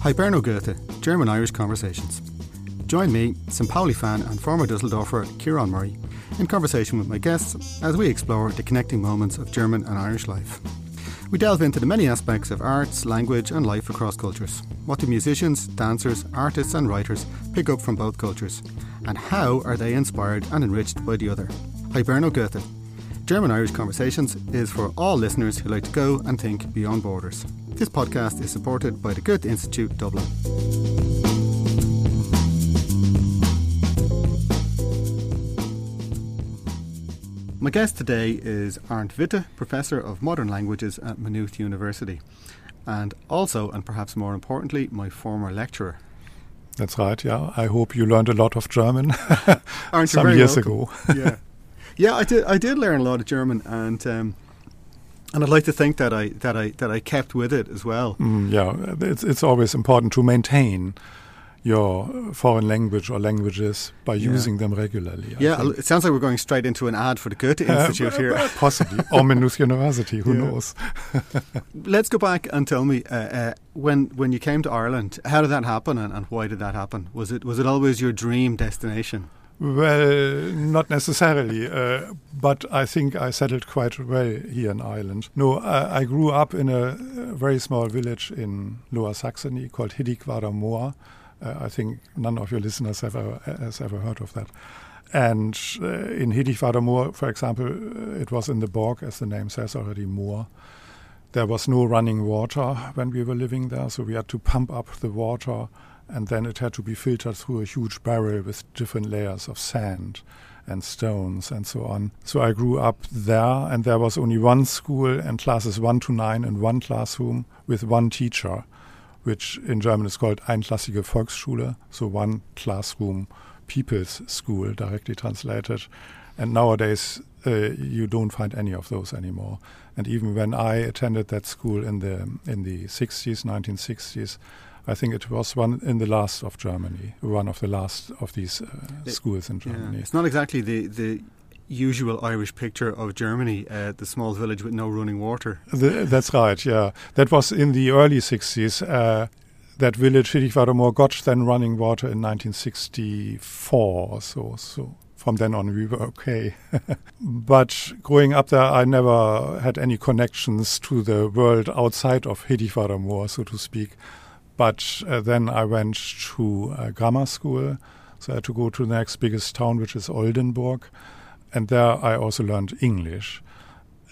Hiberno Goethe, German Irish Conversations. Join me, St. Pauli fan and former Dusseldorfer Ciarán Murray, in conversation with my guests as we explore the connecting moments of German and Irish life. We delve into the many aspects of arts, language, and life across cultures. What do musicians, dancers, artists, and writers pick up from both cultures? And how are they inspired and enriched by the other? Hiberno Goethe. German Irish Conversations is for all listeners who like to go and think beyond borders. This podcast is supported by the Goethe Institute Dublin. My guest today is Arnd Witte, Professor of Modern Languages at Maynooth University, and also, and perhaps more importantly, my former lecturer. That's right, yeah. I hope you learned a lot of German some years welcome. ago. yeah. Yeah, I did. I did learn a lot of German, and um, and I'd like to think that I that I that I kept with it as well. Mm, yeah, it's it's always important to maintain your foreign language or languages by yeah. using them regularly. I yeah, think. it sounds like we're going straight into an ad for the Goethe uh, Institute here. Possibly, or Maynooth University, who yeah. knows? Let's go back and tell me uh, uh, when when you came to Ireland, how did that happen, and, and why did that happen? Was it was it always your dream destination? Well, not necessarily, uh, but I think I settled quite well here in Ireland. No, I, I grew up in a very small village in Lower Saxony called Hiddigwarder Moor, uh, I think none of your listeners have ever, has ever heard of that. And uh, in Hiddigwarder Moor, for example, uh, it was in the bog, as the name says already, moor. There was no running water when we were living there, so we had to pump up the water and then it had to be filtered through a huge barrel with different layers of sand and stones and so on. So I grew up there, and there was only one school and classes one to nine in one classroom with one teacher which in German is called Einklassige Volksschule, so one classroom people's school, directly translated. And nowadays, uh, you don't find any of those anymore. And even when I attended that school in the in the 60s, 1960s, I think it was one in the last of Germany, one of the last of these uh, schools in Germany. Yeah. It's not exactly the the usual Irish picture of Germany, uh, the small village with no running water. The, that's right, yeah. That was in the early 60s. Uh, that village, Hiddigwarder got then running water in 1964 or so. So from then on, we were okay. but growing up there, I never had any connections to the world outside of Hiddigwarder so to speak. But uh, then I went to grammar school. So I had to go to the next biggest town, which is Oldenburg and there I also learned English.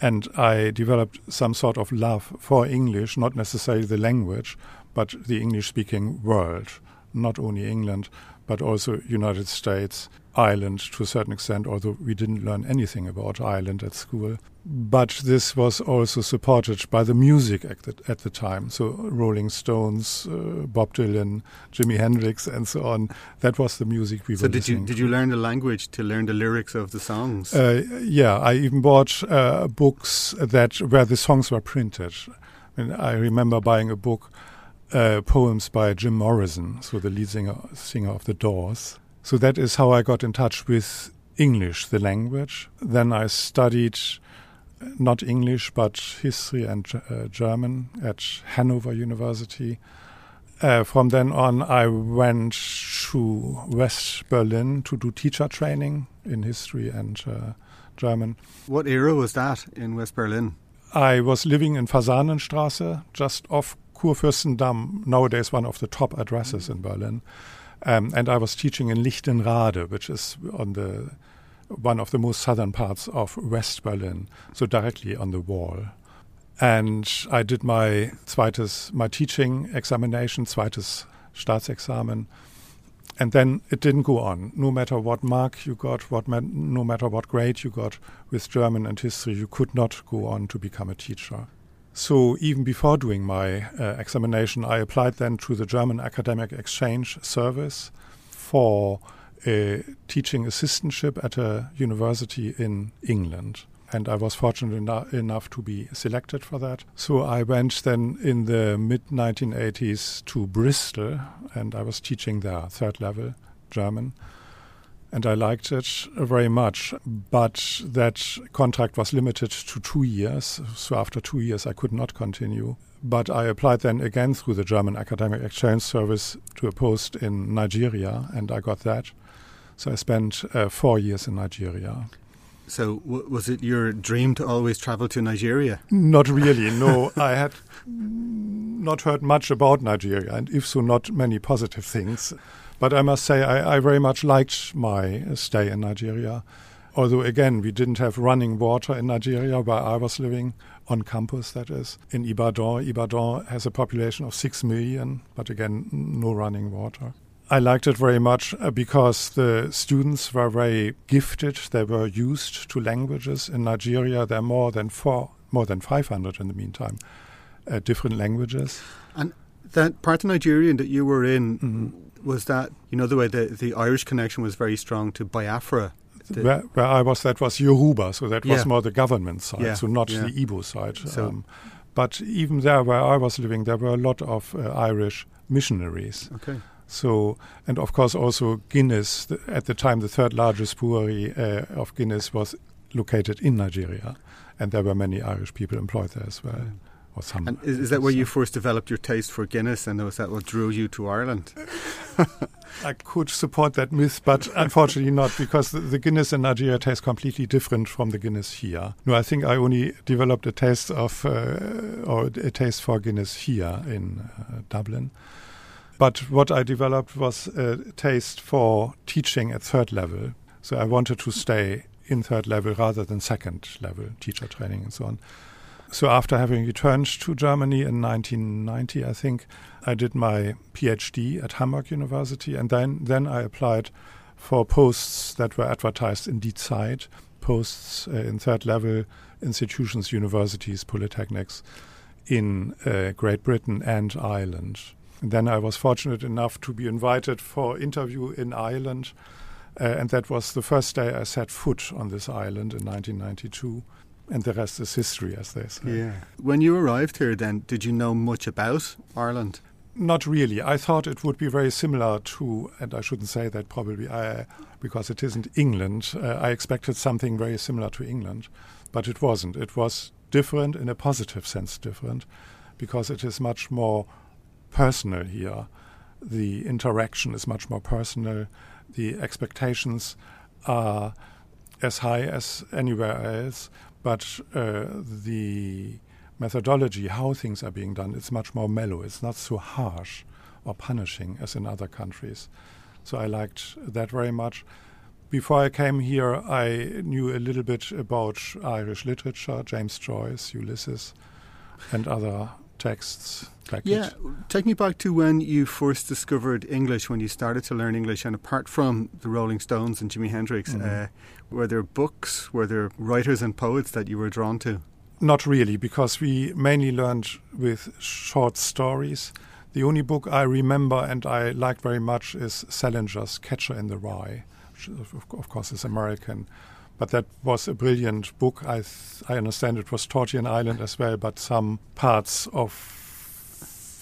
And I developed some sort of love for English, not necessarily the language, but the English speaking world, not only England, but also United States, Ireland to a certain extent, although we didn't learn anything about Ireland at school. But this was also supported by the music at the, at the time. So, Rolling Stones, uh, Bob Dylan, Jimi Hendrix, and so on. That was the music we so were So did you did you learn the language to learn the lyrics of the songs? Uh, yeah, I even bought uh, books that where the songs were printed. I, mean, I remember buying a book, uh, poems by Jim Morrison, so the lead singer, singer of the Doors. So that is how I got in touch with English, the language. Then I studied not English, but history and uh, German at Hanover University. Uh, from then on, I went to West Berlin to do teacher training in history and uh, German. What era was that in West Berlin? I was living in Fasanenstraße, just off Kurfürstendamm, nowadays one of the top addresses in Berlin. Um, and I was teaching in Lichtenrade, which is on the one of the most southern parts of West Berlin, so directly on the wall. And I did my zweites, my teaching examination, zweites Staatsexamen. And then it didn't go on. No matter what mark you got, what no matter what grade you got with German and history, you could not go on to become a teacher. So even before doing my uh, examination, I applied then to the German Academic Exchange Service for a teaching assistantship at a university in England. And I was fortunate eno- enough to be selected for that. So I went then in the mid 1980s to Bristol and I was teaching there, third level German. And I liked it very much. But that contract was limited to two years, so after two years I could not continue. But I applied then again through the German Academic Exchange Service to a post in Nigeria, and I got that. So I spent uh, four years in Nigeria. So, w- was it your dream to always travel to Nigeria? Not really. No, I had not heard much about Nigeria, and if so, not many positive things. But I must say, I, I very much liked my stay in Nigeria. Although, again, we didn't have running water in Nigeria where I was living, on campus, that is, in Ibadan. Ibadan has a population of 6 million, but again, no running water. I liked it very much uh, because the students were very gifted. They were used to languages. In Nigeria, there are more than four, more than 500 in the meantime, uh, different languages. And that part of Nigeria that you were in, mm-hmm. Was that, you know, the way the, the Irish connection was very strong to Biafra? Where, where, I was, that was Yoruba, so that was yeah. more the government side, yeah. so not yeah. the Igbo side. So um, but even there, where I was living, there were a lot of uh, Irish missionaries. Okay. So, and of course also Guinness, the, at the time the third largest brewery uh, of Guinness was located in Nigeria, and there were many Irish people employed there as well. Or some. And is, is that where you first developed your taste for Guinness, and was that what drew you to Ireland? I could support that myth, but unfortunately not, because the, the, Guinness in Nigeria tastes completely different from the Guinness here. No, I think I only developed a taste of, uh, or a taste for Guinness here in uh, Dublin. But what I developed was a taste for teaching at third level. So I wanted to stay in third level rather than second level teacher training and so on. So after having returned to Germany in 1990, I think I did my PhD at Hamburg University, and then then I applied for posts that were advertised in Die Zeit, posts uh, in third level institutions, universities, polytechnics in uh, Great Britain and Ireland. And then I was fortunate enough to be invited for interview in Ireland, uh, and that was the first day I set foot on this island in 1992. And the rest is history, as they say. Yeah. When you arrived here, then, did you know much about Ireland? Not really. I thought it would be very similar to, and I shouldn't say that probably, I, because it isn't England. Uh, I expected something very similar to England, but it wasn't. It was different in a positive sense, different, because it is much more personal here. The interaction is much more personal. The expectations are as high as anywhere else, but uh, the methodology, how things are being done, it's much more mellow. It's not so harsh or punishing as in other countries. So I liked that very much. Before I came here, I knew a little bit about Irish literature, James Joyce, Ulysses, and other texts. Yeah, take me back to when you first discovered English, when you started to learn English, and apart from the Rolling Stones and Jimi Hendrix, mm-hmm. uh, were there books, were there writers and poets that you were drawn to? Not really, because we mainly learned with short stories. The only book I remember and I liked very much is Salinger's Catcher in the Rye, which of course is American. But that was a brilliant book. I, I understand it was taught in Ireland as well, but some parts of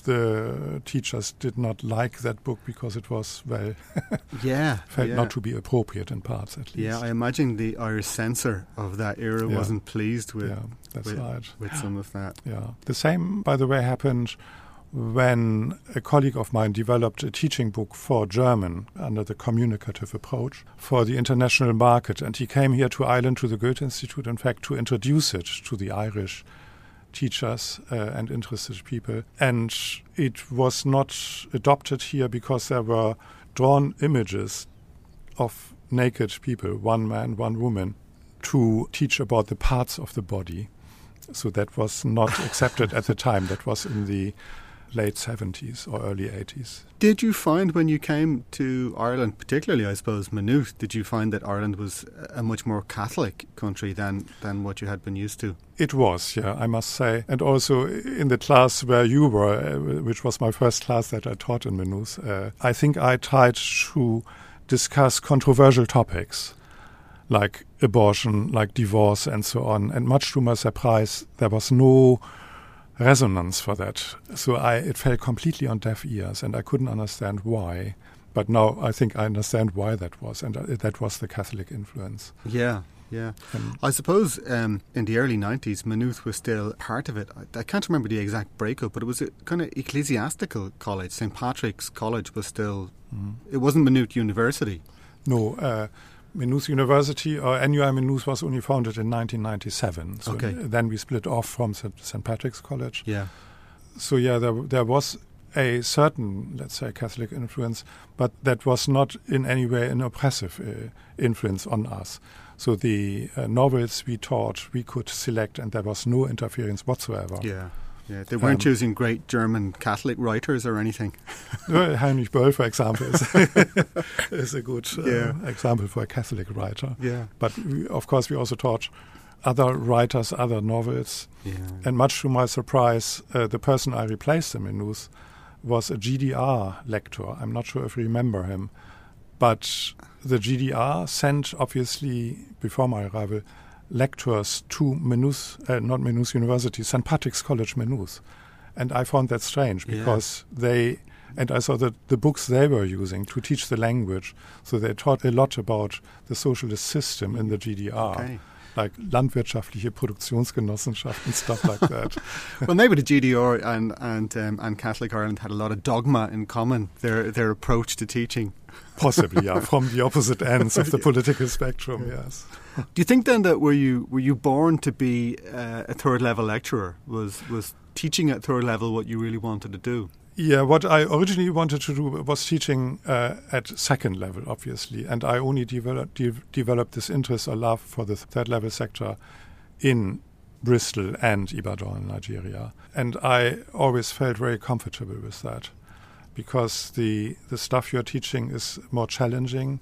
the teachers did not like that book because it was well yeah felt yeah. not to be appropriate in parts at least yeah I imagine the Irish censor of that era yeah. wasn't pleased with yeah, that's with, right. with some of that yeah the same by the way happened when a colleague of mine developed a teaching book for German under the communicative approach for the international market. And he came here to Ireland to the Goethe Institute, in fact, to introduce it to the Irish teachers uh, and interested people. And it was not adopted here because there were drawn images of naked people, one man, one woman, to teach about the parts of the body. So that was not accepted at the time. That was in the late 70s or early 80s. Did you find when you came to Ireland, particularly, I suppose, Maynooth, did you find that Ireland was a much more Catholic country than, than what you had been used to? It was, yeah, I must say. And also in the class where you were, uh, which was my first class that I taught in Maynooth, uh, I think I tried to discuss controversial topics like abortion, like divorce, and so on. And much to my surprise, there was no resonance for that. So I, it fell completely on deaf ears, and I couldn't understand why. But now I think I understand why that was, and uh, that was the Catholic influence. Yeah, yeah. Um, I suppose um, in the early 90s, Maynooth was still part of it. I, I, can't remember the exact breakup, but it was a kind of ecclesiastical college. St. Patrick's College was still, mm. it wasn't Maynooth University. No, uh, Maynooth University or NUI Maynooth was only founded in 1997. So okay. then we split off from St. Patrick's College. Yeah. So yeah, there, there was a certain, let's say, Catholic influence, but that was not in any way an oppressive uh, influence on us. So the uh, novels we taught, we could select, and there was no interference whatsoever. Yeah. Yeah, they weren't um, choosing great German Catholic writers or anything. Heinrich Böll, for example, is, is a good uh, yeah. example for a Catholic writer. Yeah. But we, of course, we also taught other writers, other novels. Yeah. And much to my surprise, uh, the person I replaced him in News was a GDR lector. I'm not sure if you remember him. But the GDR sent, obviously, before my arrival, lectures to Maynooth, uh, not Maynooth University, St. Patrick's College, Maynooth. And I found that strange because yeah. they, and I saw that the books they were using to teach the language, so they taught a lot about the socialist system in the GDR. Okay. Like landwirtschaftliche Produktionsgenossenschaften, stuff like that. well, maybe the GDR and and um, and Catholic Ireland had a lot of dogma in common. Their their approach to teaching. Possibly, yeah, from the opposite ends of the political spectrum. Yes. Do you think then that were you were you born to be uh, a third level lecturer? Was was teaching at third level what you really wanted to do? Yeah, what I originally wanted to do was teaching uh, at second level, obviously, and I only developed de developed this interest or love for the third level sector in Bristol and Ibadan, Nigeria, and I always felt very comfortable with that because the the stuff you're teaching is more challenging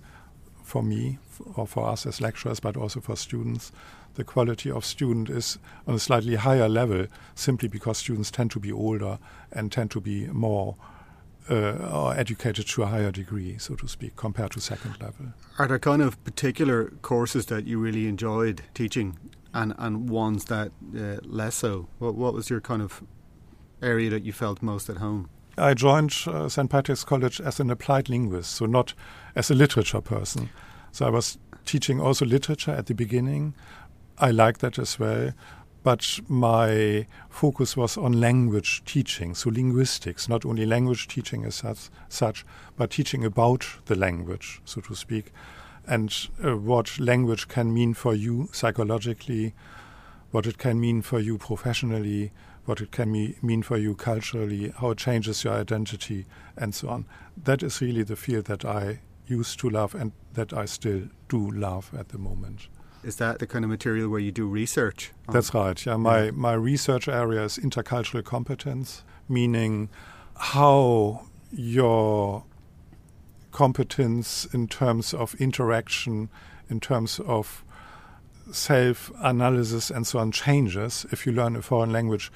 for me or for us as lecturers, but also for students. The quality of student is on a slightly higher level simply because students tend to be older and tend to be more uh, educated to a higher degree, so to speak, compared to second level. Are there kind of particular courses that you really enjoyed teaching and, and ones that uh, less so? What, what was your kind of area that you felt most at home? I joined uh, St. Patrick's College as an applied linguist, so not as a literature person. So I was teaching also literature at the beginning. I liked that as well. But my focus was on language teaching, so linguistics, not only language teaching as such, such but teaching about the language, so to speak, and uh, what language can mean for you psychologically, what it can mean for you professionally, what it can me, mean for you culturally, how it changes your identity, and so on. That is really the field that I used to love and that I still do love at the moment. Is that the kind of material where you do research? That's right. Yeah, my, yeah. my research area is intercultural competence, meaning how your competence in terms of interaction, in terms of self analysis, and so on changes if you learn a foreign language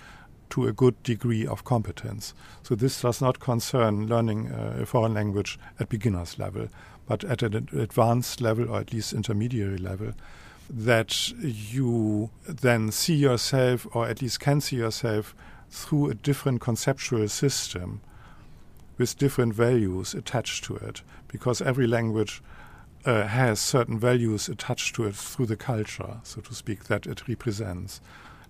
to a good degree of competence. So this does not concern learning uh, a foreign language at beginner's level, but at an advanced level or at least intermediary level, that you then see yourself or at least can see yourself through a different conceptual system with different values attached to it, because every language uh, has certain values attached to it through the culture, so to speak, that it represents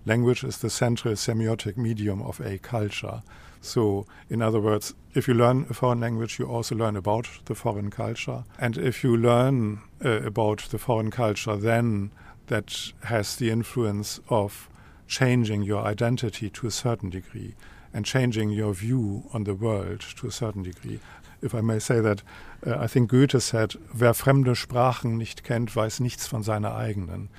language is the central semiotic medium of a culture. So, in other words, if you learn a foreign language, you also learn about the foreign culture. And if you learn uh, about the foreign culture, then that has the influence of changing your identity to a certain degree and changing your view on the world to a certain degree. If I may say that, uh, I think Goethe said, wer fremde Sprachen nicht kennt, weiß nichts von seiner eigenen.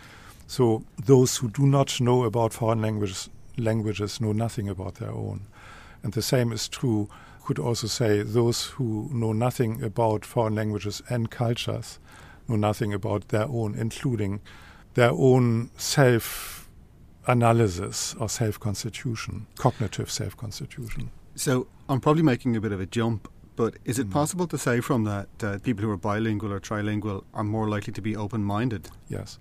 So those who do not know about foreign languages, languages know nothing about their own. And the same is true, could also say those who know nothing about foreign languages and cultures know nothing about their own, including their own self analysis or self constitution, cognitive self constitution. So I'm probably making a bit of a jump, but is it mm. possible to say from that uh, people who are bilingual or trilingual are more likely to be open minded? Yes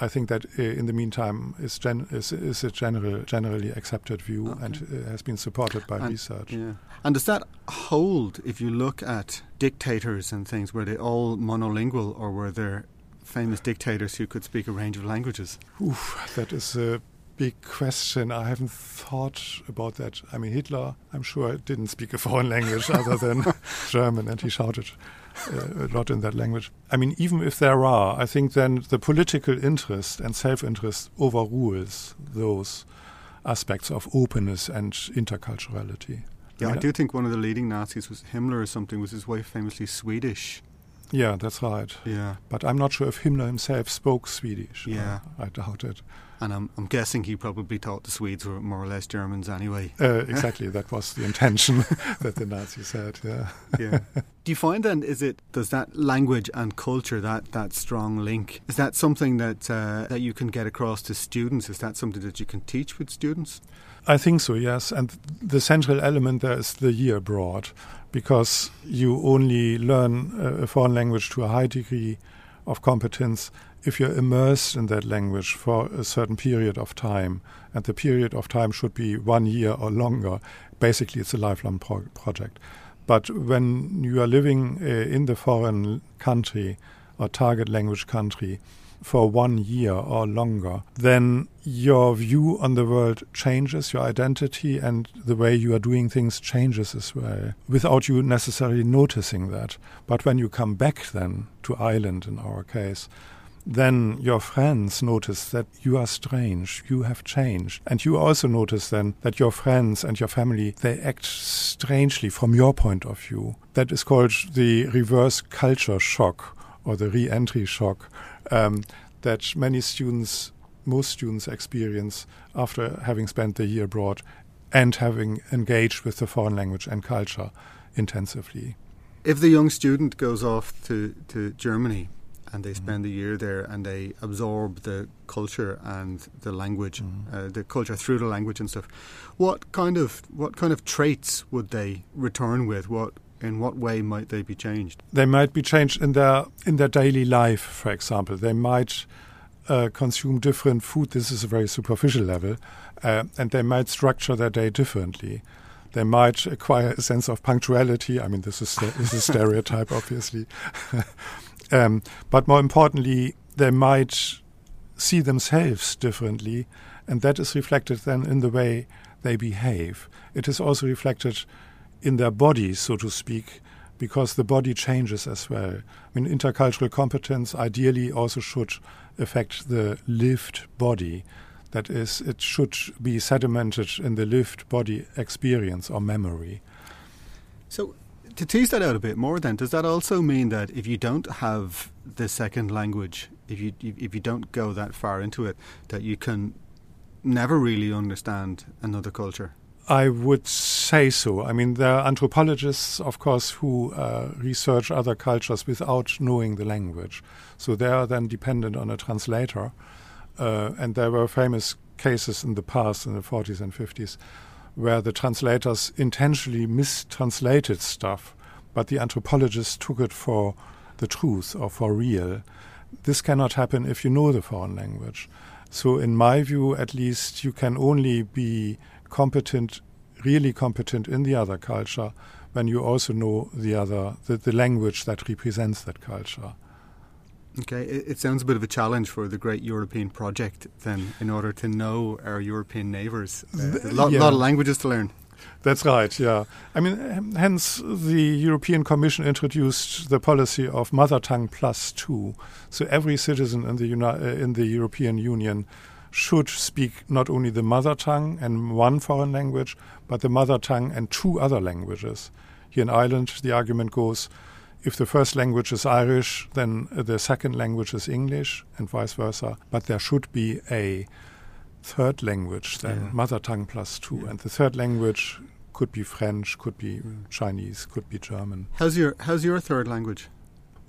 I think that uh, in the meantime is, gen- is, is a general, generally accepted view Okay. and uh, has been supported by And- research. Yeah. And does that hold if you look at dictators and things? Were they all monolingual or were there famous dictators who could speak a range of languages? Oof, that is a big question. I haven't thought about that. I mean, Hitler, I'm sure, didn't speak a foreign language other than German, and he shouted Uh, a lot in that language. I mean, even if there are, I think then the political interest and self interest overrules those aspects of openness and interculturality. Yeah, I do think one of the leading Nazis was Himmler or something. Was his wife famously Swedish? Yeah, that's right. Yeah, But I'm not sure if Himmler himself spoke Swedish. Yeah. I doubt it. and I'm, I'm guessing he probably thought the Swedes were more or less Germans anyway. Uh, exactly, that was the intention that the Nazis had. Yeah. yeah. Do you find then is it does that language and culture that that strong link is that something that uh, that you can get across to students? Is that something that you can teach with students? I think so, yes. And the central element there is the year abroad, because you only learn a foreign language to a high degree of competence if you're immersed in that language for a certain period of time. And the period of time should be one year or longer. Basically, it's a lifelong pro- project. But when you are living uh, in the foreign country or target language country, for one year or longer, then your view on the world changes, your identity and the way you are doing things changes as well, without you necessarily noticing that. But when you come back then to Ireland in our case, then your friends notice that you are strange, you have changed. And you also notice then that your friends and your family, they act strangely from your point of view. That is called the reverse culture shock or the re-entry shock um, that many students, most students experience after having spent the year abroad and having engaged with the foreign language and culture intensively. If the young student goes off to, to Germany and they Mhm. spend a year there and they absorb the culture and the language, Mhm. uh, the culture through the language and stuff, what kind of what kind of traits would they return with? What in what way might they be changed? They might be changed in their in their daily life, for example. They might uh, consume different food. This is a very superficial level, uh, and they might structure their day differently. They might acquire a sense of punctuality. I mean, this is this is a stereotype, obviously. um, but more importantly, they might see themselves differently, and that is reflected then in the way they behave. It is also reflected in their body, so to speak, because the body changes as well. I mean, intercultural competence ideally also should affect the lived body. That is, it should be sedimented in the lived body experience or memory. So, to tease that out a bit more, then, does that also mean that if you don't have the second language, if you if you don't go that far into it, that you can never really understand another culture? I would say so. I mean, there are anthropologists, of course, who uh, research other cultures without knowing the language. So they are then dependent on a translator. Uh, and there were famous cases in the past, in the 40s and 50s, where the translators intentionally mistranslated stuff, but the anthropologists took it for the truth or for real. This cannot happen if you know the foreign language. So, in my view, at least, you can only be competent, really competent in the other culture when you also know the other, the, the language that represents that culture. Okay, it, sounds a bit of a challenge for the great European project, then, in order to know our European neighbours. Uh, a lot, yeah. lot of languages to learn. That's right, yeah. I mean, hence the European Commission introduced the policy of mother tongue plus two. So every citizen in the, uni- uh, in the European Union should speak not only the mother tongue and one foreign language, but the mother tongue and two other languages. Here in Ireland, the argument goes if the first language is Irish, then uh, the second language is English, and vice versa. But there should be a third language, then Yeah. mother tongue plus two, Yeah. and the third language could be French, could be Chinese, could be German. How's your How's your third language?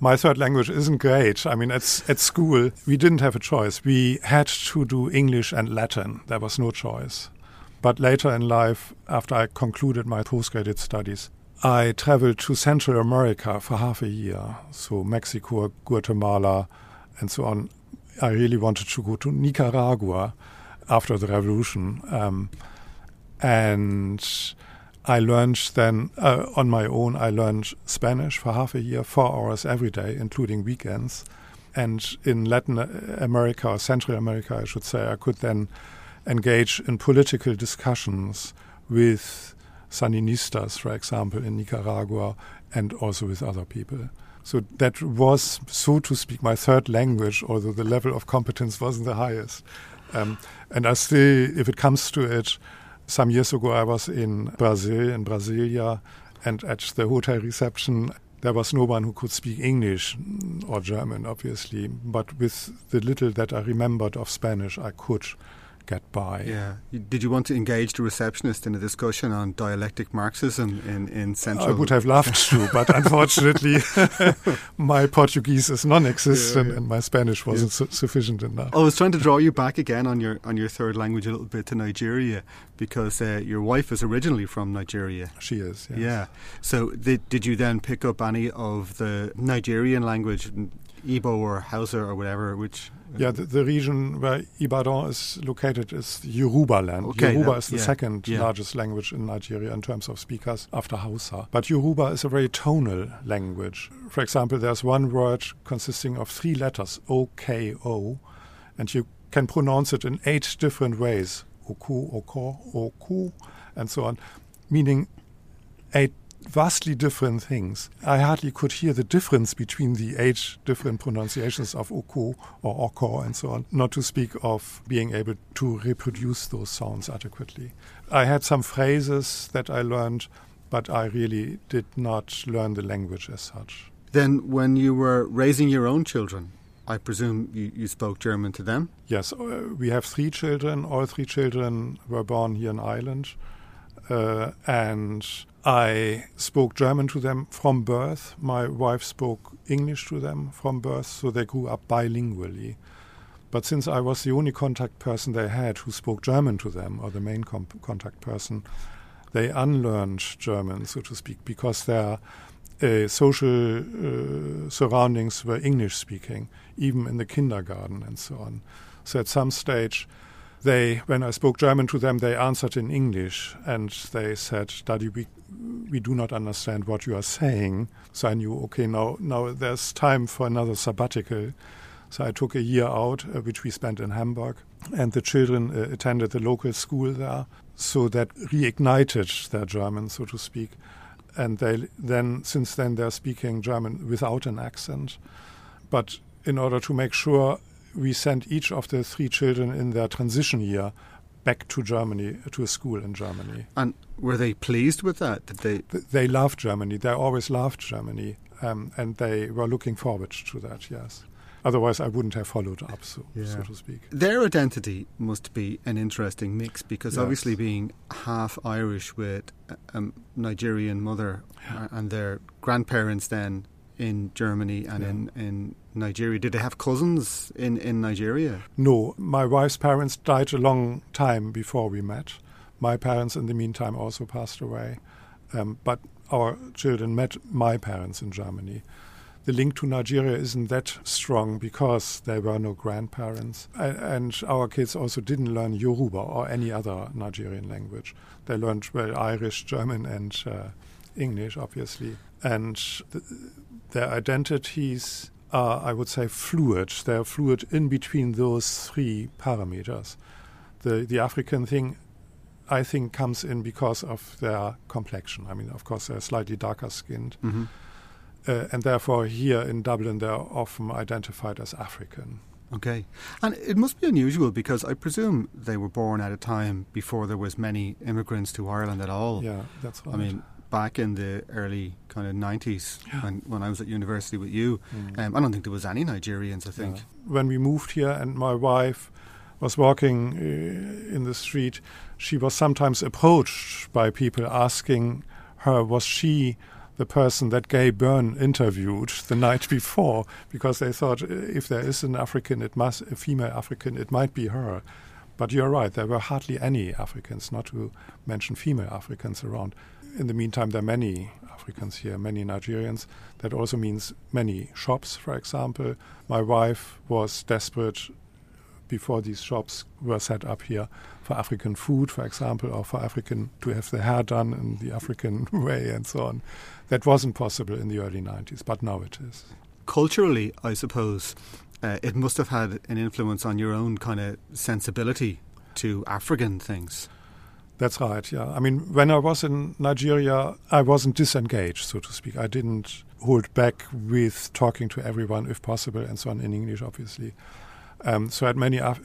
My third language isn't great. I mean, at, at school, we didn't have a choice. We had to do English and Latin. There was no choice. But later in life, after I concluded my postgraduate studies, I traveled to Central America for half a year. So Mexico, Guatemala, and so on. I really wanted to go to Nicaragua after the revolution. Um, and I learned then uh, on my own, I learned Spanish for half a year, four hours every day, including weekends. And in Latin America or Central America, I should say, I could then engage in political discussions with Sandinistas, for example, in Nicaragua, and also with other people. So that was, so to speak, my third language, although the level of competence wasn't the highest. Um, and I still, if it comes to it, some years ago I was in Brazil, in Brasilia, and at the hotel reception there was no one who could speak English or German, obviously, but with the little that I remembered of Spanish, I could get by. Yeah. Did you want to engage the receptionist in a discussion on dialectic Marxism in, in Central? I would have loved to, but unfortunately, my Portuguese is non-existent yeah, yeah. and my Spanish wasn't su sufficient enough. I was trying to draw you back again on your on your third language a little bit to Nigeria because uh, your wife is originally from Nigeria. She is. Yes. Yeah. So did did you then pick up any of the Nigerian language? Igbo or Hausa or whatever, which yeah, the, the, region where Ibadan is located is Yoruba land. Okay, Yoruba is the yeah, second yeah. largest language in Nigeria in terms of speakers after Hausa. But Yoruba is a very tonal language. For example, there's one word consisting of three letters, O K O, and you can pronounce it in eight different ways. Oku, Oko, Oku, and so on, meaning eight vastly different things. I hardly could hear the difference between the eight different pronunciations of oko or oko and so on, not to speak of being able to reproduce those sounds adequately. I had some phrases that I learned, but I really did not learn the language as such. Then, when you were raising your own children, I presume you, you spoke German to them? Yes, uh, we have three children. All three children were born here in Ireland. Uh, and I spoke German to them from birth. My wife spoke English to them from birth, so they grew up bilingually. But since I was the only contact person they had who spoke German to them, or the main contact person, they unlearned German, so to speak, because their uh, social uh, surroundings were English speaking, even in the kindergarten and so on. So at some stage, they, when I spoke German to them, they answered in English and they said, Daddy, we, we do not understand what you are saying. So I knew, okay, now, now there's time for another sabbatical. So I took a year out, uh, which we spent in Hamburg, and the children uh, attended the local school there. So that reignited their German, so to speak. And they then, since then, they're speaking German without an accent. But in order to make sure we sent each of the three children in their transition year back to Germany, to a school in Germany. And were they pleased with that? Did they? They loved Germany. They always loved Germany, um, and they were looking forward to that. Yes. Otherwise, I wouldn't have followed up, so, yeah. so to speak. Their identity must be an interesting mix because yes. obviously, being half Irish with a Nigerian mother yeah. and their grandparents then in Germany and yeah. in, in Nigeria. Did they have cousins in, in Nigeria? No. My wife's parents died a long time before we met. My parents, in the meantime, also passed away. Um, but our children met my parents in Germany. The link to Nigeria isn't that strong because there were no grandparents. And our kids also didn't learn Yoruba or any other Nigerian language. They learned well Irish, German, and uh, English, obviously. And th- their identities are, I would say, fluid. They're fluid in between those three parameters. The, the African thing, I think, comes in because of their complexion. I mean, of course, they're slightly darker skinned. Mm-hmm. Uh, and therefore, here in Dublin, they're often identified as African. Okay. And it must be unusual because I presume they were born at a time before there was many immigrants to Ireland at all. Yeah, that's right. I mean, back in the early kind of 90s yeah. when, when I was at university with you. Mm. Um, I don't think there was any Nigerians, I think. Yeah. When we moved here and my wife was walking uh, in the street, she was sometimes approached by people asking her, was she the person that Gay Byrne interviewed the night before? Because they thought uh, if there is an African, it must, a female African, it might be her But you're right, there were hardly any Africans, not to mention female Africans around. In the meantime, there are many Africans here, many Nigerians. That also means many shops, for example. My wife was desperate before these shops were set up here for African food, for example, or for African to have their hair done in the African way and so on. That wasn't possible in the early 90s, but now it is. Culturally, I suppose, uh, it must have had an influence on your own kind of sensibility to African things. That's right, yeah. I mean, when I was in Nigeria, I wasn't disengaged, so to speak. I didn't hold back with talking to everyone, if possible, and so on, in English, obviously. Um, so I had many uh,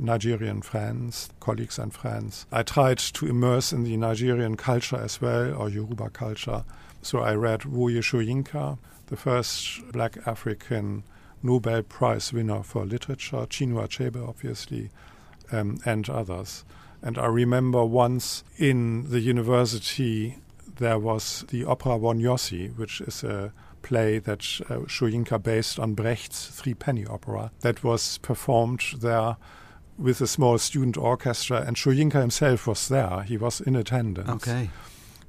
Nigerian friends, colleagues and friends. I tried to immerse in the Nigerian culture as well, or Yoruba culture. So I read Wole Soyinka, the first black African Nobel Prize winner for literature, Chinua Achebe, obviously, um, and others. And I remember once in the university there was the opera Wonyosi, which is a play that uh, based on Brecht's Three Penny Opera that was performed there with a small student orchestra, and Soyinka himself was there. He was in attendance. Okay.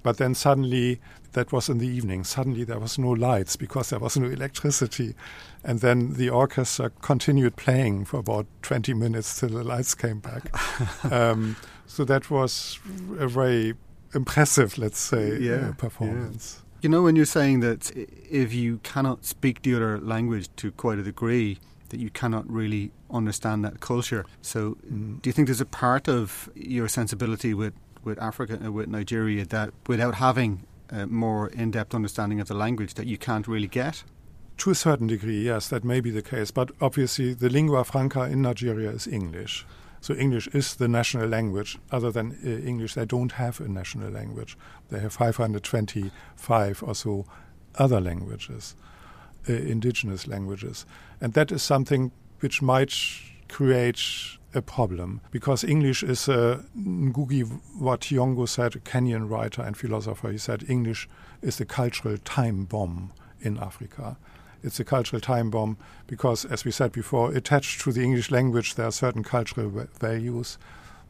But then suddenly, that was in the evening, suddenly there was no lights because there was no electricity. And then the orchestra continued playing for about 20 minutes till the lights came back. um, so that was a very impressive, let's say, yeah, uh, performance. Yeah. You know, when you're saying that if you cannot speak the other language to quite a degree, that you cannot really understand that culture. So, mm. do you think there's a part of your sensibility with with Africa, uh, with Nigeria, that without having a more in depth understanding of the language, that you can't really get? To a certain degree, yes, that may be the case. But obviously, the lingua franca in Nigeria is English. So English is the national language. Other than uh, English, they don't have a national language. They have 525 or so other languages, uh, indigenous languages. And that is something which might create a problem because English is a Ngugi wa Thiong'o said, a Kenyan writer and philosopher. He said English is the cultural time bomb in Africa. It's a cultural time bomb because, as we said before, attached to the English language there are certain cultural values,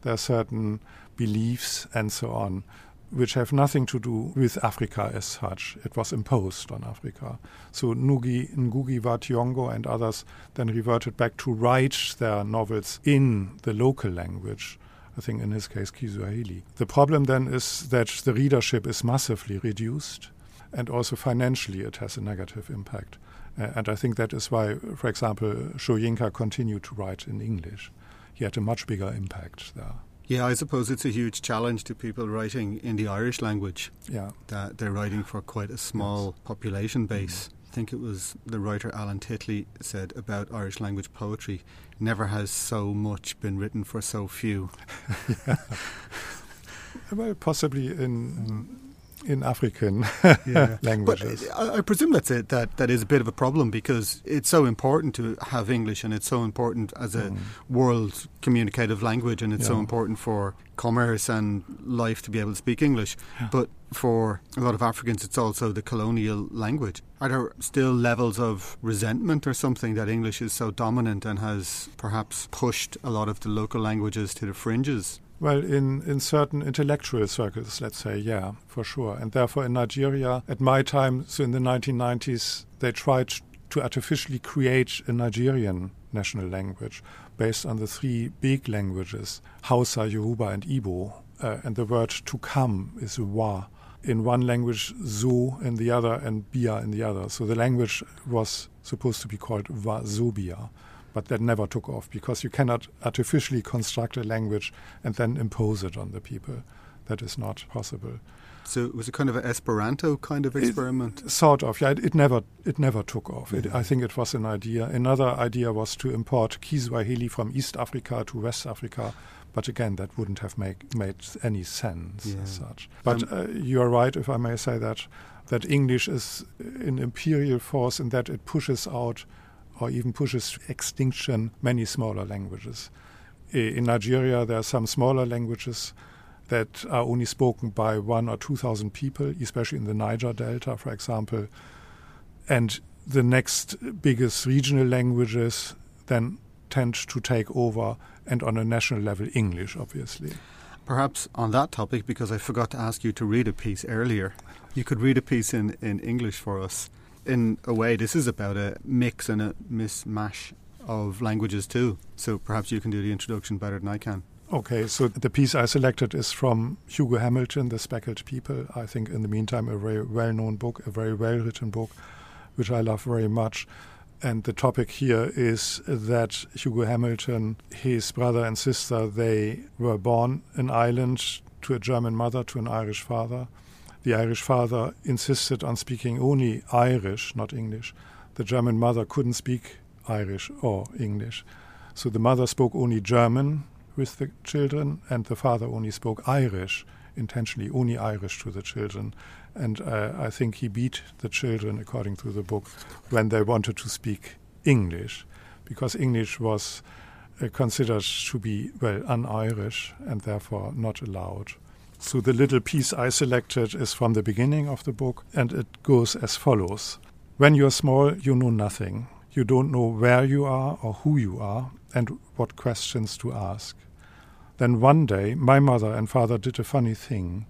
there are certain beliefs, and so on, which have nothing to do with Africa as such. It was imposed on Africa. So Nugi, Ngugi wa Thiong'o and others then reverted back to write their novels in the local language. I think in his case Kiswahili. The problem then is that the readership is massively reduced and also financially it has a negative impact. And I think that is why, for example, Soyinka continued to write in English. He had a much bigger impact there. Yeah, I suppose it's a huge challenge to people writing in the Irish language. Yeah. That they're writing for quite a small yes. population base. Mm. I think it was the writer Alan Titley said about Irish language poetry never has so much been written for so few. well, possibly in. Mm in African languages. But I, I presume that's it. That that is a bit of a problem because it's so important to have English, and it's so important as a mm. world communicative language, and it's yeah. so important for commerce and life to be able to speak English. Yeah. But for a lot of Africans, it's also the colonial language. Are there still levels of resentment or something that English is so dominant and has perhaps pushed a lot of the local languages to the fringes? Well, in, in certain intellectual circles, let's say, yeah, for sure. And therefore, in Nigeria, at my time, so in the 1990s, they tried to artificially create a Nigerian national language based on the three big languages Hausa, Yoruba, and Igbo. Uh, and the word to come is wa. In one language, zo in the other, and bia in the other. So the language was supposed to be called Wazobia but that never took off because you cannot artificially construct a language and then impose it on the people. That is not possible. So it was a kind of an Esperanto kind of experiment. It, sort of, yeah. It, it, never, it never took off. It, I think it was an idea. Another idea was to import Kiswahili from East Africa to West Africa, but again, that wouldn't have make, made any sense yeah. as such. But um, uh, you are right, if I may say that, that English is an imperial force in that it pushes out or even pushes extinction many smaller languages. In Nigeria, there are some smaller languages that are only spoken by one or two thousand people, especially in the Niger Delta, for example. And the next biggest regional languages then tend to take over, and on a national level, English, obviously. Perhaps on that topic, because I forgot to ask you to read a piece earlier, you could read a piece in, in English for us. In a way, this is about a mix and a mismatch of languages too. So perhaps you can do the introduction better than I can. Okay, so the piece I selected is from Hugo Hamilton, The Speckled People. I think, in the meantime, a very well known book, a very well written book, which I love very much. And the topic here is that Hugo Hamilton, his brother and sister, they were born in Ireland to a German mother, to an Irish father. The Irish father insisted on speaking only Irish, not English. The German mother couldn't speak Irish or English. So the mother spoke only German with the children, and the father only spoke Irish, intentionally only Irish to the children. And uh, I think he beat the children, according to the book, when they wanted to speak English, because English was uh, considered to be, well, un Irish and therefore not allowed. So the little piece I selected is from the beginning of the book, and it goes as follows When you're small, you know nothing. You don't know where you are or who you are and what questions to ask. Then one day, my mother and father did a funny thing.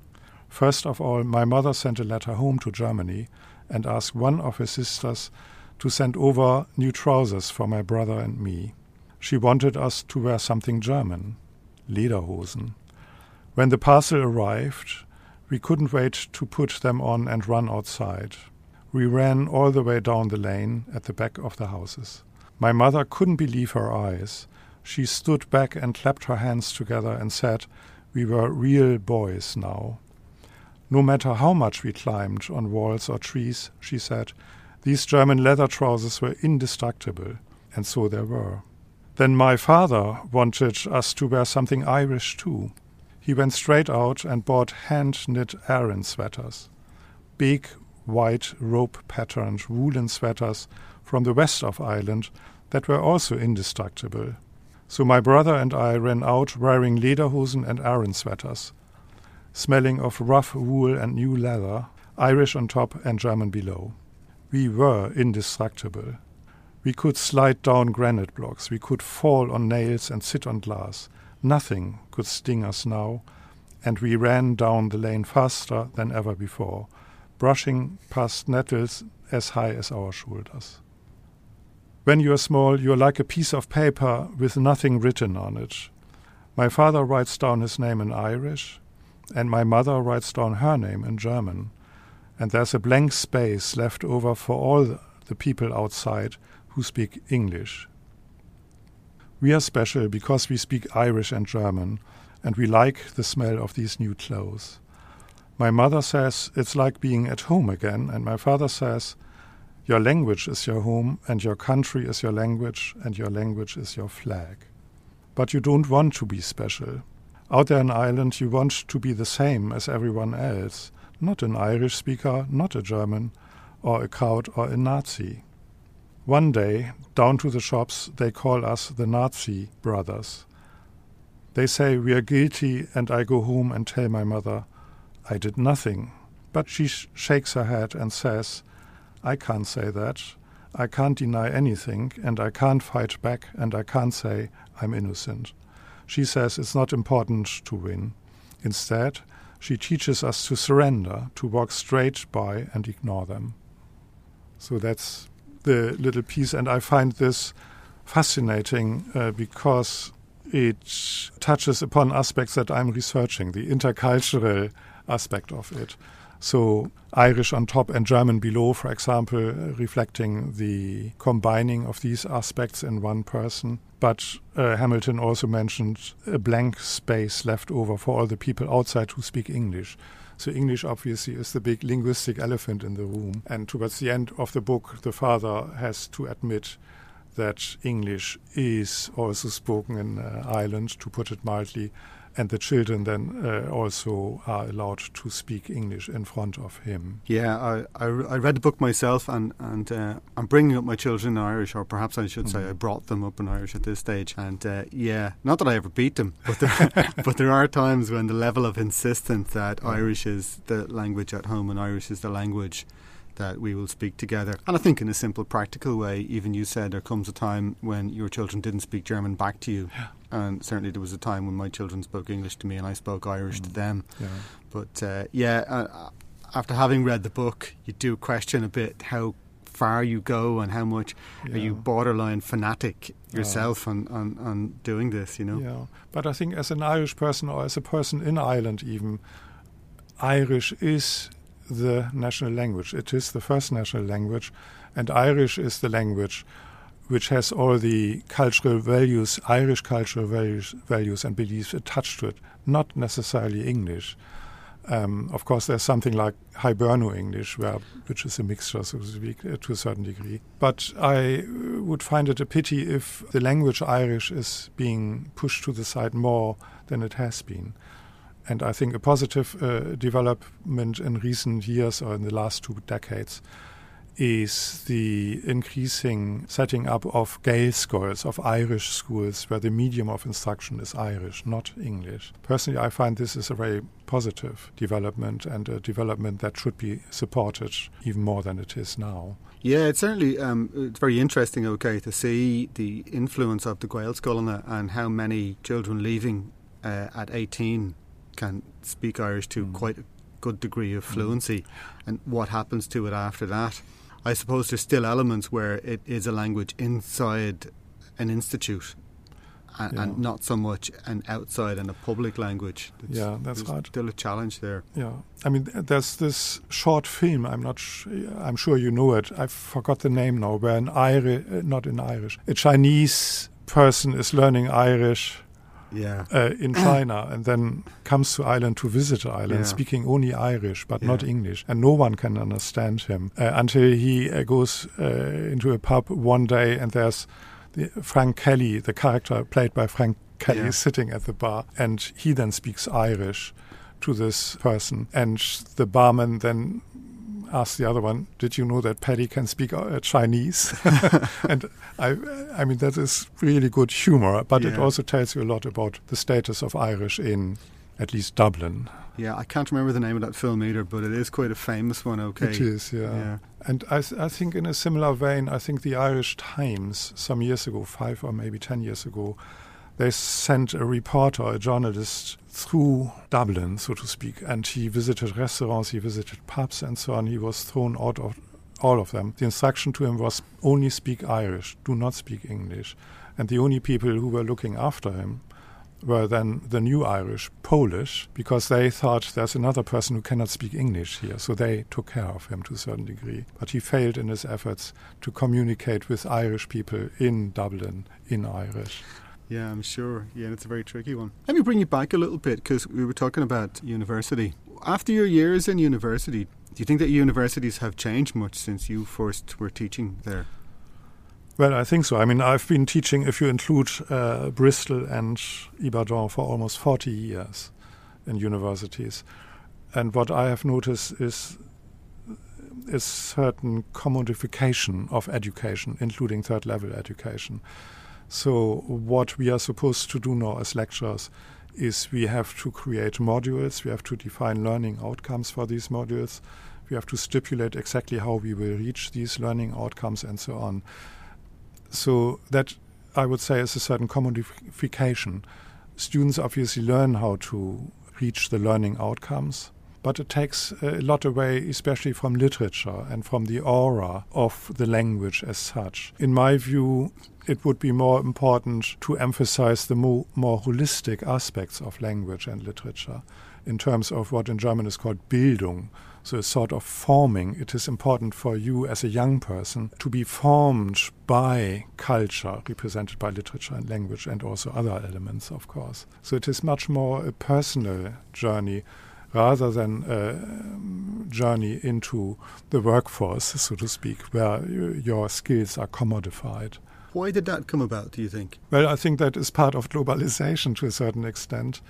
First of all, my mother sent a letter home to Germany and asked one of her sisters to send over new trousers for my brother and me. She wanted us to wear something German, Lederhosen. When the parcel arrived, we couldn't wait to put them on and run outside. We ran all the way down the lane at the back of the houses. My mother couldn't believe her eyes. She stood back and clapped her hands together and said, We were real boys now. No matter how much we climbed on walls or trees, she said, these German leather trousers were indestructible, and so they were. Then my father wanted us to wear something Irish too. He went straight out and bought hand knit Aran sweaters. Big white rope patterned woolen sweaters from the west of Ireland that were also indestructible. So my brother and I ran out wearing lederhosen and Aran sweaters, smelling of rough wool and new leather, Irish on top and German below. We were indestructible. We could slide down granite blocks, we could fall on nails and sit on glass. Nothing could sting us now, and we ran down the lane faster than ever before, brushing past nettles as high as our shoulders. When you are small, you are like a piece of paper with nothing written on it. My father writes down his name in Irish, and my mother writes down her name in German, and there's a blank space left over for all the people outside who speak English. We are special because we speak Irish and German, and we like the smell of these new clothes. My mother says it's like being at home again, and my father says, Your language is your home, and your country is your language, and your language is your flag. But you don't want to be special. Out there in Ireland, you want to be the same as everyone else, not an Irish speaker, not a German, or a Kraut or a Nazi. One day, down to the shops, they call us the Nazi brothers. They say we are guilty, and I go home and tell my mother, I did nothing. But she sh shakes her head and says, I can't say that. I can't deny anything, and I can't fight back, and I can't say I'm innocent. She says it's not important to win. Instead, she teaches us to surrender, to walk straight by and ignore them. So that's the little piece, and I find this fascinating uh, because it touches upon aspects that I'm researching, the intercultural aspect of it. So Irish on top and German below, for example, reflecting the combining of these aspects in one person. But uh, Hamilton also mentioned a blank space left over for all the people outside who speak English. So English obviously is the big linguistic elephant in the room. And towards the end of the book, the father has to admit that English is also spoken in uh, Ireland, to put it mildly, and the children then uh, also are allowed to speak English in front of him. Yeah, I, I, I read the book myself, and and uh, I'm bringing up my children in Irish, or perhaps I should say mm. I brought them up in Irish at this stage. And uh, yeah, not that I ever beat them, but there, but there are times when the level of insistence that mm. Irish is the language at home and Irish is the language that we will speak together. And I think, in a simple, practical way, even you said there comes a time when your children didn't speak German back to you. Yeah. And certainly there was a time when my children spoke English to me and I spoke Irish Mm. to them. Yeah. But uh, yeah, uh, after having read the book, you do question a bit how far you go and how much are you Yeah. borderline fanatic Yeah. yourself on, on, on doing this, you know? Yeah, but I think as an Irish person or as a person in Ireland, even Irish is the national language. It is the first national language, and Irish is the language which has all the cultural values, Irish cultural values, values and beliefs attached to it, not necessarily English. Um, of course, there's something like Hiberno English, where, which is a mixture, so to speak, uh, to a certain degree. But I uh, would find it a pity if the language Irish is being pushed to the side more than it has been. And I think a positive uh, development in recent years or in the last two decades is the increasing setting up of Gael schools, of Irish schools, where the medium of instruction is Irish, not English. Personally, I find this is a very positive development and a development that should be supported even more than it is now. Yeah, it's certainly um, it's very interesting. Okay, to see the influence of the Gaelscoileanna and how many children leaving uh, at eighteen can speak Irish to Mm. quite a good degree of fluency, and what happens to it after that. I suppose there's still elements where it is a language inside an institute. And, Yeah. and not so much an outside and a public language. It's- Yeah, that's there's right. Still a challenge there. Yeah, I mean, there's this short film. I'm not. Sh- I'm sure you know it. I forgot the name now. Where an Irish, uh, not in Irish, a Chinese person is learning Irish Yeah. uh, in China and then comes to Ireland to visit Ireland, Yeah. speaking only Irish but not English, and no one can understand him uh, until he uh, goes uh, into a pub one day and there's the, Frank Kelly, the character played by Frank Kelly, Yeah. sitting at the bar, and he then speaks Irish to this person, and the barman then asks the other one, "Did you know that Paddy can speak uh, Chinese?" and I, I mean, that is really good humor, but it also tells you a lot about the status of Irish in at least Dublin. Yeah, I can't remember the name of that film either, but it is quite a famous one. Okay. It is, yeah. Yeah. And I, th- I think, in a similar vein, I think the Irish Times, some years ago, five or maybe ten years ago, they sent a reporter, a journalist, through Dublin, so to speak, and he visited restaurants, he visited pubs, and so on. He was thrown out of all of them. The instruction to him was only speak Irish, do not speak English. And the only people who were looking after him were then the new Irish, Polish, because they thought there's another person who cannot speak English here. So they took care of him to a certain degree. But he failed in his efforts to communicate with Irish people in Dublin in Irish. Yeah, I'm sure. Yeah, it's a very tricky one. Let me bring you back a little bit because we were talking about university. After your years in university, do you think that universities have changed much since you first were teaching there? Well, I think so. I mean, I've been teaching, if you include uh, Bristol and Ibadan, for almost 40 years in universities. And what I have noticed is is certain commodification of education, including third level education. So, what we are supposed to do now as lecturers is we have to create modules, we have to define learning outcomes for these modules, we have to stipulate exactly how we will reach these learning outcomes, and so on. So, that I would say is a certain commodification. Students obviously learn how to reach the learning outcomes but it takes a lot away, especially from literature and from the aura of the language as such. In my view, it would be more important to emphasize the more, more holistic aspects of language and literature in terms of what in German is called Bildung. So, a sort of forming. It is important for you as a young person to be formed by culture, represented by literature and language, and also other elements, of course. So, it is much more a personal journey rather than a journey into the workforce, so to speak, where your skills are commodified. Why did that come about, do you think? Well, I think that is part of globalization to a certain extent,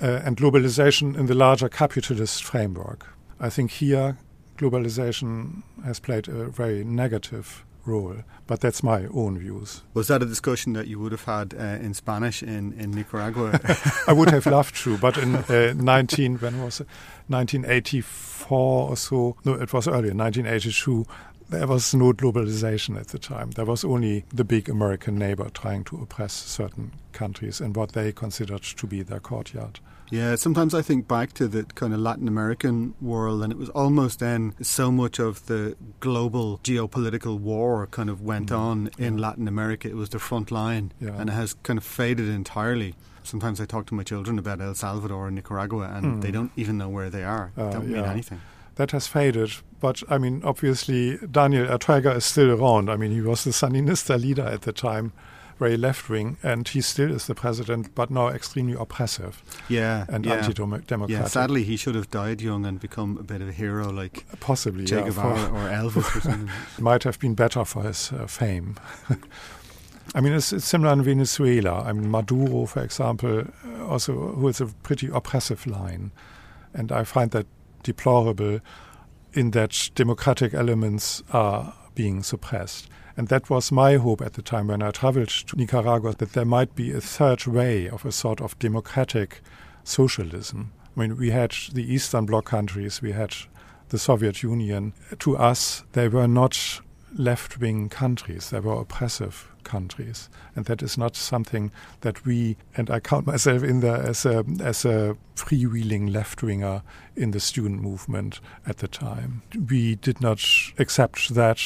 uh, and globalization in the larger capitalist framework. I think here globalization has played a very negative role. But that's my own views. Was that a discussion that you would have had uh, in Spanish in, in Nicaragua? I would have loved to, but in uh, 19, when was it? 1984 or so, no, it was earlier, 1982, there was no globalization at the time. There was only the big American neighbor trying to oppress certain countries in what they considered to be their courtyard. Yeah, sometimes I think back to the kind of Latin American world, and it was almost then so much of the global geopolitical war kind of went mm. on in yeah. Latin America. It was the front line, yeah. and it has kind of faded entirely. Sometimes I talk to my children about El Salvador and Nicaragua, and mm. they don't even know where they are. Uh, don't yeah. mean anything that has faded. But I mean, obviously, Daniel Ortega is still around. I mean, he was the Sandinista leader at the time, very left wing, and he still is the president, but now extremely oppressive. Yeah, and yeah. anti-democratic. Yeah, sadly, he should have died young and become a bit of a hero, like possibly Che yeah, Guevara or Elvis or something. Might have been better for his uh, fame. I mean, it's, it's, similar in Venezuela. I mean, Maduro, for example, uh, also who is a pretty oppressive line, and I find that deplorable in that democratic elements are being suppressed. And that was my hope at the time when I traveled to Nicaragua that there might be a third way of a sort of democratic socialism. I mean, we had the Eastern Bloc countries, we had the Soviet Union. To us, they were not left wing countries, they were oppressive countries. And that is not something that we, and I count myself in there as a, as a freewheeling left winger in the student movement at the time. We did not accept that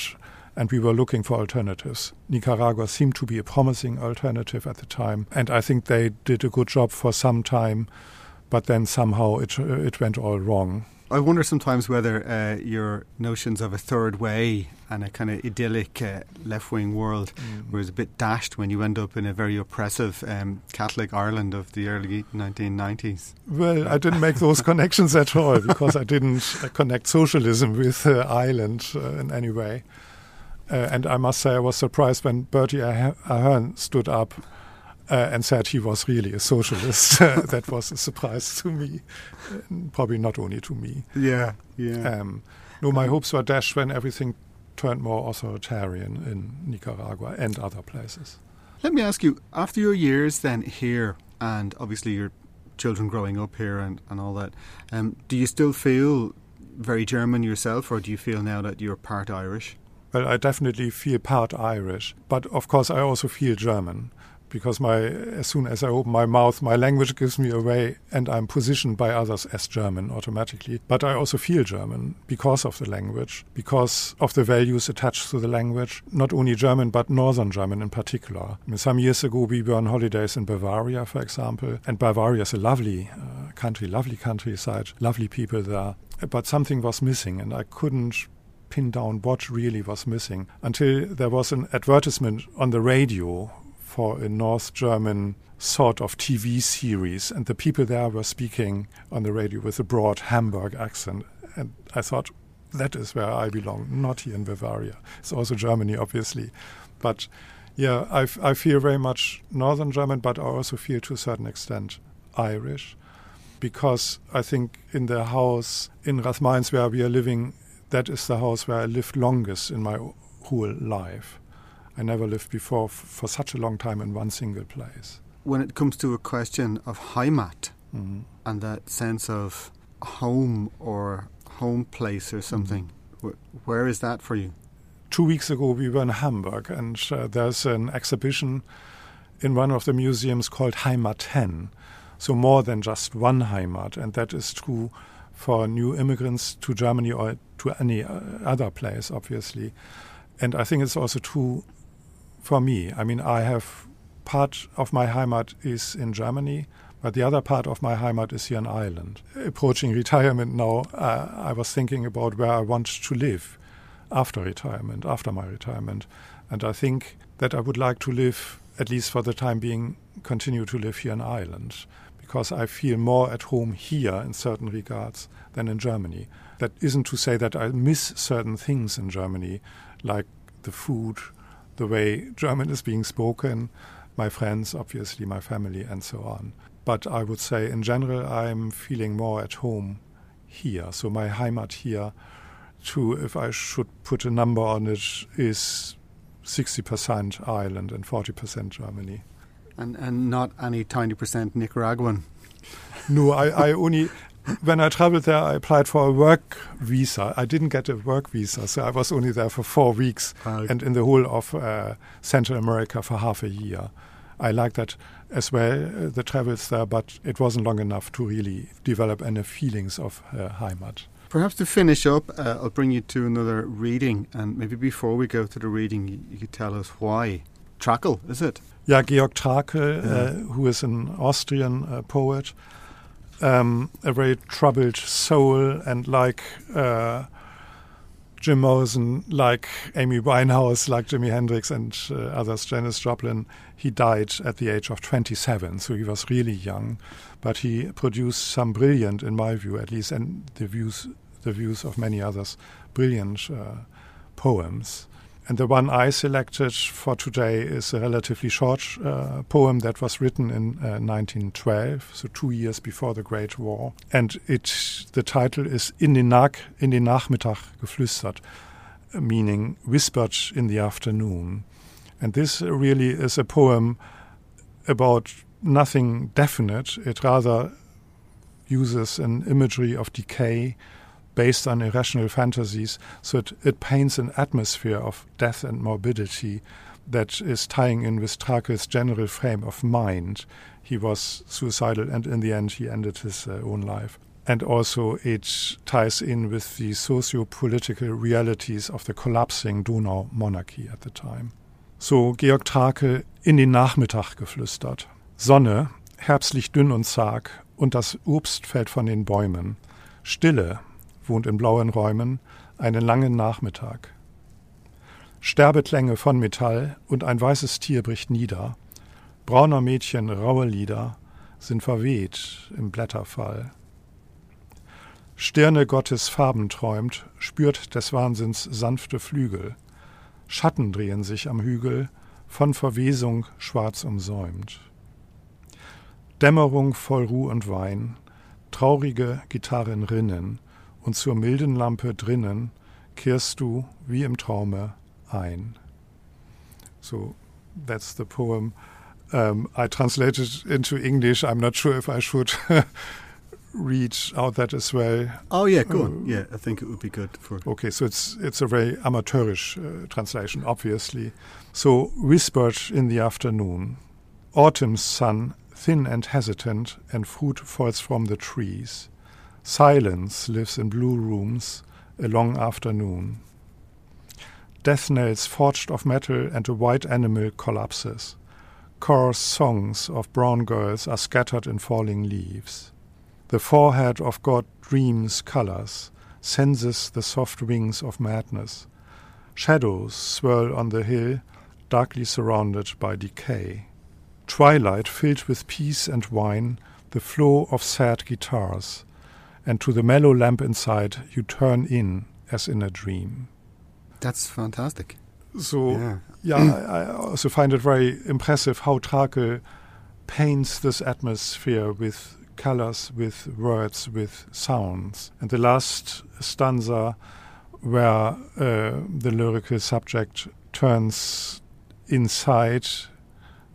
and we were looking for alternatives. Nicaragua seemed to be a promising alternative at the time, and I think they did a good job for some time, but then somehow it, it went all wrong. I wonder sometimes whether uh, your notions of a third way and a kind of idyllic uh, left wing world mm. was a bit dashed when you end up in a very oppressive um, Catholic Ireland of the early 1990s. Well, I didn't make those connections at all because I didn't connect socialism with uh, Ireland uh, in any way. Uh, and I must say, I was surprised when Bertie Ahern stood up uh, and said he was really a socialist. that was a surprise to me, probably not only to me. Yeah, yeah. Um, no, my hopes were dashed when everything turned more authoritarian in Nicaragua and other places. Let me ask you, after your years then here, and obviously your children growing up here and, and all that, um, do you still feel very German yourself, or do you feel now that you're part Irish? Well, I definitely feel part Irish, but of course I also feel German because my as soon as I open my mouth, my language gives me away, and I'm positioned by others as German automatically. But I also feel German because of the language, because of the values attached to the language. Not only German, but Northern German in particular. I mean, some years ago, we were on holidays in Bavaria, for example, and Bavaria is a lovely uh, country, lovely countryside, lovely people there. But something was missing, and I couldn't pin down what really was missing until there was an advertisement on the radio for a North German sort of TV series, and the people there were speaking on the radio with a broad Hamburg accent. And I thought, that is where I belong, not here in Bavaria. It's also Germany, obviously. But yeah, I, I feel very much Northern German, but I also feel to a certain extent Irish. Because I think in the house in Rathmines where we are living, that is the house where I lived longest in my whole life. I never lived before for such a long time in one single place. When it comes to a question of Heimat mm-hmm. and that sense of home or home place or something, mm-hmm. wh- where is that for you? Two weeks ago, we were in Hamburg, and uh, there's an exhibition in one of the museums called Heimaten. So, more than just one Heimat, and that is true for new immigrants to Germany or to any uh, other place, obviously. And I think it's also true for me. I mean, I have part of my Heimat is in Germany, but the other part of my Heimat is here in Ireland. Approaching retirement now, uh, I was thinking about where I want to live after retirement, after my retirement. And I think that I would like to live, at least for the time being, continue to live here in Ireland because I feel more at home here in certain regards than in Germany. That isn't to say that I miss certain things in Germany, like the food, the way German is being spoken, my friends, obviously, my family, and so on. But I would say, in general, I'm feeling more at home here. So my Heimat here, to if I should put a number on it, is 60% Ireland and 40% Germany. And, and not any tiny percent Nicaraguan? No, I, I only when I traveled there, I applied for a work visa. I didn't get a work visa, so I was only there for four weeks and in the whole of uh, Central America for half a year. I liked that as well, uh, the travels there, but it wasn't long enough to really develop any feelings of uh, Heimat. Perhaps to finish up, uh, I'll bring you to another reading, and maybe before we go to the reading, you, you could tell us why. Trakl, is it? Yeah, Georg Trakl, yeah. Uh, who is an Austrian uh, poet, um, a very troubled soul, and like uh, Jim Morrison, like Amy Winehouse, like Jimi Hendrix, and uh, others, Janis Joplin, he died at the age of 27, so he was really young. But he produced some brilliant, in my view at least, and the views, the views of many others, brilliant uh, poems. And the one I selected for today is a relatively short uh, poem that was written in uh, 1912, so two years before the Great War. And it, the title is In den, Nach in den Nachmittag geflüstert, meaning whispered in the afternoon. And this really is a poem about nothing definite. It rather uses an imagery of decay based on irrational fantasies. So it, it paints an atmosphere of death and morbidity that is tying in with Trakl's general frame of mind. He was suicidal, and in the end, he ended his uh, own life. And also, it ties in with the socio political realities of the collapsing Donau monarchy at the time. So Georg Trakl in den Nachmittag geflüstert. Sonne, herbstlich dünn und zag, und das Obst fällt von den Bäumen. Stille, wohnt in blauen Räumen, einen langen Nachmittag. Sterbeklänge von Metall und ein weißes Tier bricht nieder. Brauner Mädchen raue Lieder sind verweht im Blätterfall. Stirne Gottes Farben träumt, spürt des Wahnsinns sanfte Flügel. Schatten drehen sich am Hügel, von Verwesung schwarz umsäumt. Dämmerung voll Ruh und Wein, traurige Gitarren rinnen, und zur milden Lampe drinnen kehrst du wie im Traume ein. So, that's the poem. Um, I translated into English. I'm not sure if I should read out that as well. Oh yeah, go on. Uh, yeah, I think it would be good for. Okay, so it's it's a very amateurish uh, translation, obviously. So whispered in the afternoon, autumn's sun, thin and hesitant, and fruit falls from the trees. Silence lives in blue rooms a long afternoon. Death knells forged of metal and a white animal collapses. Chorus songs of brown girls are scattered in falling leaves. The forehead of God dreams colors, senses the soft wings of madness. Shadows swirl on the hill, darkly surrounded by decay. Twilight filled with peace and wine, the flow of sad guitars and to the mellow lamp inside, you turn in as in a dream. That's fantastic. So, yeah, yeah I also find it very impressive how Trakl paints this atmosphere with colors, with words, with sounds. And the last stanza, where uh, the lyrical subject turns inside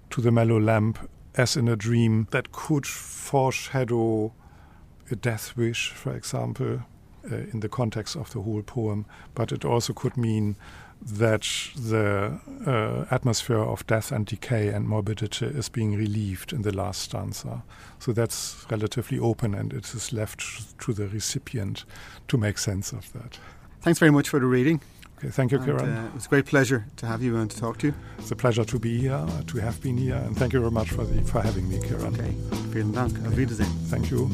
to the mellow lamp as in a dream that could foreshadow a death wish, for example, uh, in the context of the whole poem, but it also could mean that the uh, atmosphere of death and decay and morbidity is being relieved in the last stanza. So that's relatively open and it is left to the recipient to make sense of that. Thanks very much for the reading. Okay, thank you, Ciarán. Uh, it's a great pleasure to have you and to talk to you. It's a pleasure to be here, to have been here, and thank you very much for, the, for having me, Ciarán. Okay, vielen Dank. Auf Wiedersehen. Thank you.